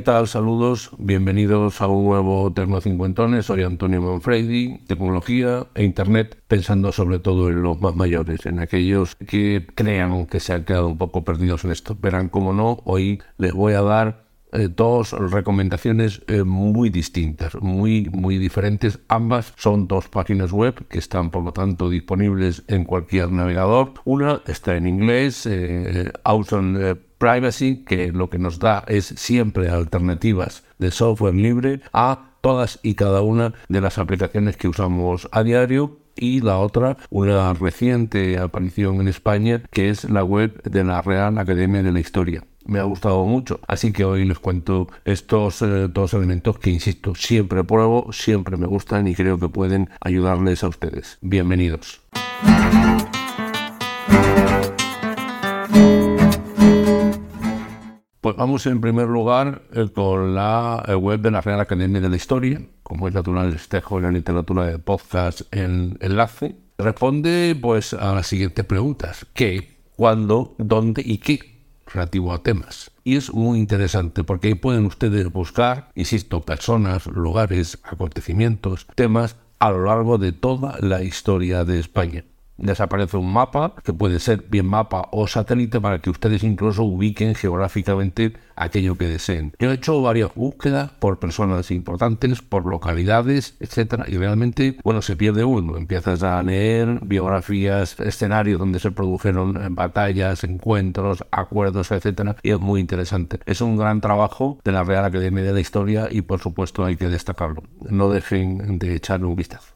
¿Qué tal? Saludos, bienvenidos a un nuevo Tecno Cincuentones. Soy Antonio Manfredi, tecnología e internet, pensando sobre todo en los más mayores, en aquellos que crean que se han quedado un poco perdidos en esto. Verán cómo no, hoy les voy a dar eh, dos recomendaciones eh, muy distintas, muy, muy diferentes. Ambas son dos páginas web que están, por lo tanto, disponibles en cualquier navegador. Una está en inglés, eh, Awesome Privacy, que lo que nos da es siempre alternativas de software libre a todas y cada una de las aplicaciones que usamos a diario y la otra, una reciente aparición en España, que es la web de la Real Academia de la Historia. Me ha gustado mucho, así que hoy les cuento estos eh, dos elementos que, insisto, siempre pruebo, siempre me gustan y creo que pueden ayudarles a ustedes. Bienvenidos. Pues vamos en primer lugar eh, con la eh, web de la Real Academia de la Historia, como es natural, les dejo en la literatura de podcast el enlace. Responde pues a las siguientes preguntas: ¿qué, cuándo, dónde y qué? relativo a temas. Y es muy interesante porque ahí pueden ustedes buscar, insisto, personas, lugares, acontecimientos, temas a lo largo de toda la historia de España desaparece un mapa, que puede ser bien mapa o satélite, para que ustedes incluso ubiquen geográficamente aquello que deseen. Yo he hecho varias búsquedas por personas importantes, por localidades, etcétera, y realmente, bueno, se pierde uno. Empiezas a leer biografías, escenarios donde se produjeron batallas, encuentros, acuerdos, etcétera, y es muy interesante. Es un gran trabajo de la Real Academia de la Historia y, por supuesto, hay que destacarlo. No dejen de echarle un vistazo.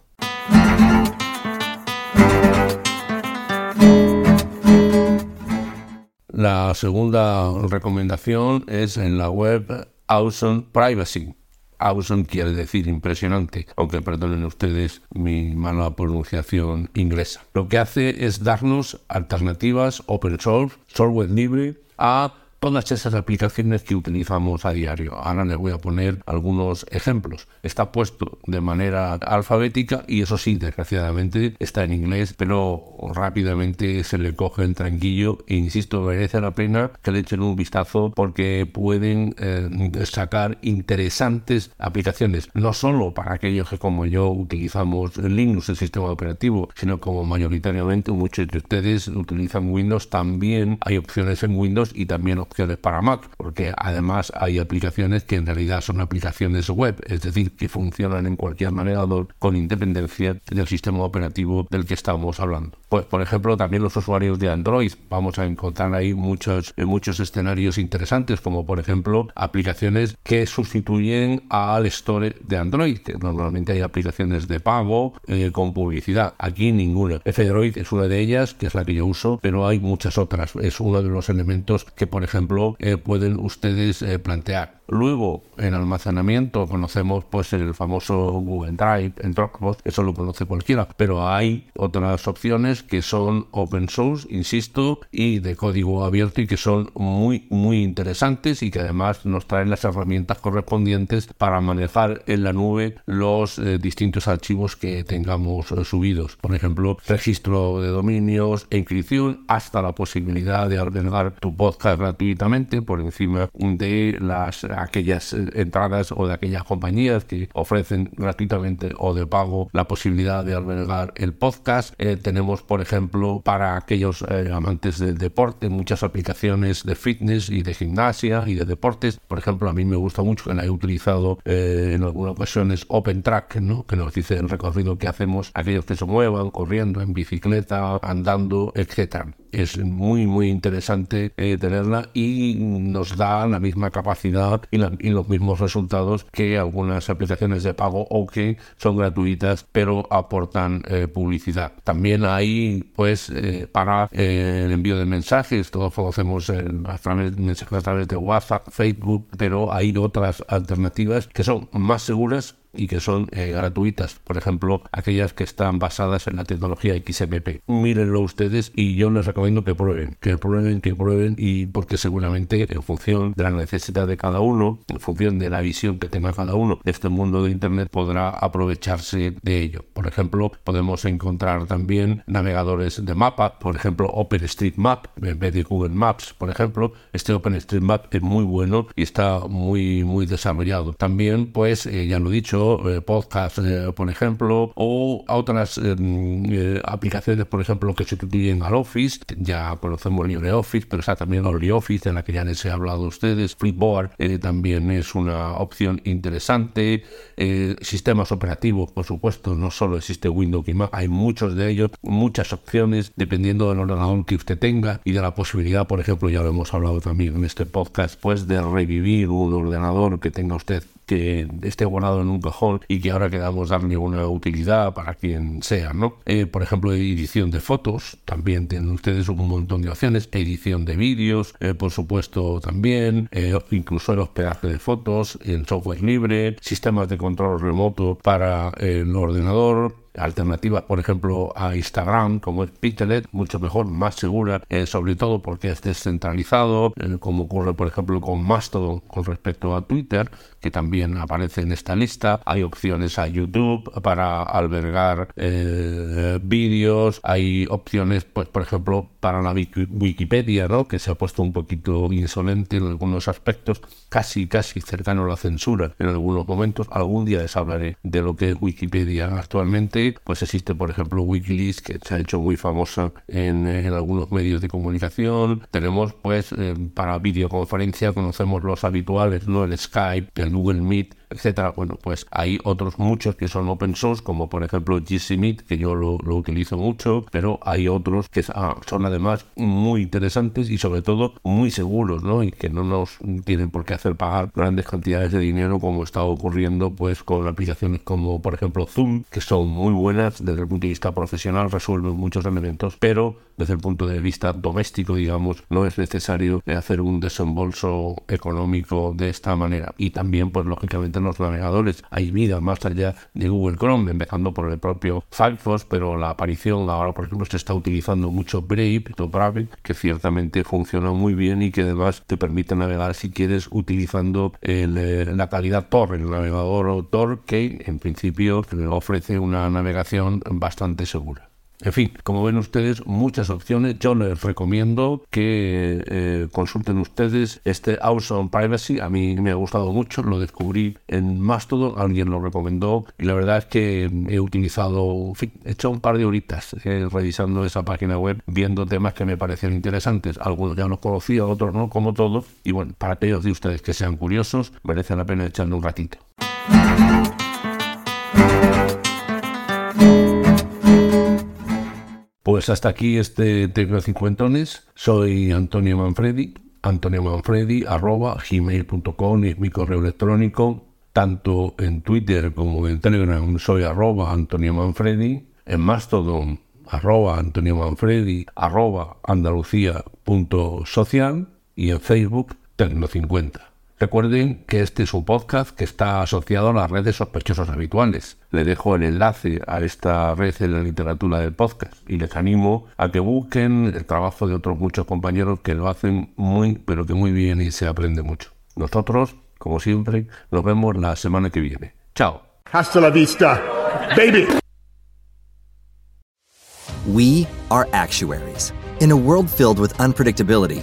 La segunda recomendación es en la web Awesome Privacy. Awesome quiere decir impresionante, aunque perdonen ustedes mi mala pronunciación inglesa. Lo que hace es darnos alternativas open source, software libre, a todas esas aplicaciones que utilizamos a diario. Ahora les voy a poner algunos ejemplos. Está puesto de manera alfabética y eso sí, desgraciadamente está en inglés, pero rápidamente se le coge el tranquillo e insisto, merece la pena que le echen un vistazo porque pueden eh, sacar interesantes aplicaciones, no solo para aquellos que como yo utilizamos Linux, el sistema operativo, sino como mayoritariamente muchos de ustedes utilizan Windows, también hay opciones en Windows y también para Mac, porque además hay aplicaciones que en realidad son aplicaciones web, es decir, que funcionan en cualquier navegador con independencia del sistema operativo del que estamos hablando. Pues, por ejemplo, también los usuarios de Android, vamos a encontrar ahí muchos, muchos escenarios interesantes, como por ejemplo aplicaciones que sustituyen al store de Android, normalmente hay aplicaciones de pago eh, con publicidad. Aquí ninguna. F-Droid es una de ellas, que es la que yo uso, pero hay muchas otras. Es uno de los elementos que, por ejemplo, eh, pueden ustedes eh, plantear. Luego, en almacenamiento conocemos pues el famoso Google Drive, en Dropbox, eso lo conoce cualquiera, pero hay otras opciones que son open source, insisto, y de código abierto y que son muy, muy interesantes y que además nos traen las herramientas correspondientes para manejar en la nube los eh, distintos archivos que tengamos eh, subidos. Por ejemplo, registro de dominios, inscripción, hasta la posibilidad de albergar tu podcast gratuitamente por encima de las aquellas eh, entradas o de aquellas compañías que ofrecen gratuitamente o de pago la posibilidad de albergar el podcast. Eh, tenemos, por por ejemplo, para aquellos eh, amantes del deporte, muchas aplicaciones de fitness y de gimnasia y de deportes. Por ejemplo, a mí me gusta mucho que la he utilizado eh, en algunas ocasiones OpenTrack, ¿no? que nos dice el recorrido que hacemos aquellos que se muevan corriendo, en bicicleta, andando, etcétera es muy muy interesante eh, tenerla y nos da la misma capacidad y, los mismos resultados que algunas aplicaciones de pago o que son gratuitas pero aportan publicidad. También hay pues eh, para el envío de mensajes, todos conocemos a través, mensajes a través de WhatsApp, Facebook, pero hay otras alternativas que son más seguras y que son eh, gratuitas, por ejemplo, aquellas que están basadas en la tecnología XMP. Mírenlo ustedes y yo les recomiendo que prueben, que prueben, que prueben y porque seguramente en función de la necesidad de cada uno, en función de la visión que tenga cada uno de este mundo de Internet, podrá aprovecharse de ello. Por ejemplo, podemos encontrar también navegadores de mapa, por ejemplo, OpenStreetMap, en vez de Google Maps, por ejemplo, este OpenStreetMap es muy bueno y está muy, muy desarrollado. También, pues, eh, ya lo he dicho, eh, podcast, eh, por ejemplo, o otras eh, aplicaciones, por ejemplo, que sustituyen al Office. Ya conocemos LibreOffice, pero está también OnlyOffice, de la que ya les he hablado a ustedes. Flipboard también es una opción interesante. sistemas operativos, por supuesto, no solo existe Windows y Mac, hay muchos de ellos, muchas opciones, dependiendo del ordenador que usted tenga y de la posibilidad, por ejemplo, ya lo hemos hablado también en este podcast, pues de revivir un ordenador que tenga usted que esté guardado en un cajón y que ahora queramos darle una utilidad para quien sea, ¿no? Eh, por ejemplo, edición de fotos, también tienen ustedes un montón de opciones, edición de vídeos, eh, por supuesto también, eh, incluso el hospedaje de fotos en software libre, sistemas de control remoto para el ordenador, alternativas, por ejemplo, a Instagram, como es Pixelet, mucho mejor, más segura, eh, sobre todo porque es descentralizado, eh, como ocurre, por ejemplo, con Mastodon con respecto a Twitter, que también aparece en esta lista. Hay opciones a YouTube para albergar eh, vídeos, hay opciones, pues, por ejemplo, para la Wikipedia, ¿no? que se ha puesto un poquito insolente en algunos aspectos, casi, casi cercano a la censura en algunos momentos. Algún día les hablaré de lo que es Wikipedia actualmente pues existe, por ejemplo, Wikileaks, que se ha hecho muy famosa en, algunos medios de comunicación. Tenemos, pues, eh, para videoconferencia, conocemos los habituales, ¿no? El Skype, el Google Meet, etcétera. Bueno, pues hay otros muchos que son open source, como por ejemplo GC Meet, que yo lo, utilizo mucho, pero hay otros que ah, son además muy interesantes y sobre todo muy seguros, ¿no? Y que no nos tienen por qué hacer pagar grandes cantidades de dinero como está ocurriendo pues con aplicaciones como por ejemplo Zoom, que son muy buenas desde el punto de vista profesional, resuelven muchos elementos, pero desde el punto de vista doméstico, digamos, no es necesario hacer un desembolso económico de esta manera. Y también, pues lógicamente en los navegadores hay vida más allá de Google Chrome, empezando por el propio Firefox, pero la aparición ahora, por ejemplo, se está utilizando mucho Brave, Brave que ciertamente funciona muy bien y que además te permite navegar si quieres utilizando eh, la calidad Tor, el navegador Tor, que en principio ofrece una navegación bastante segura. En fin, como ven ustedes, muchas opciones. Yo les recomiendo que eh, consulten ustedes este Awesome Privacy. A mí me ha gustado mucho, lo descubrí en Mastodon, alguien lo recomendó y la verdad es que he utilizado, en fin, he hecho un par de horitas eh, revisando esa página web, viendo temas que me parecían interesantes. Algunos ya los conocía, otros no, como todos. Y bueno, para aquellos de ustedes que sean curiosos, merece la pena echarle un ratito. Pues hasta aquí este Tecnocincuentones. Soy Antonio Manfredi. Antonio Manfredi, arroba gmail.com es mi correo electrónico. Tanto en Twitter como en Telegram soy arroba Antonio Manfredi. En Mastodon, arroba Antonio Manfredi, arroba andalucía.social y en Facebook Tecno50. Recuerden que este es un podcast que está asociado a las redes sospechosos habituales. Le dejo el enlace a esta red en la literatura del podcast y les animo a que busquen el trabajo de otros muchos compañeros que lo hacen muy, pero que muy bien y se aprende mucho. Nosotros, como siempre, nos vemos la semana que viene. Chao. Hasta la vista, baby. We are actuaries. In a world filled with unpredictability,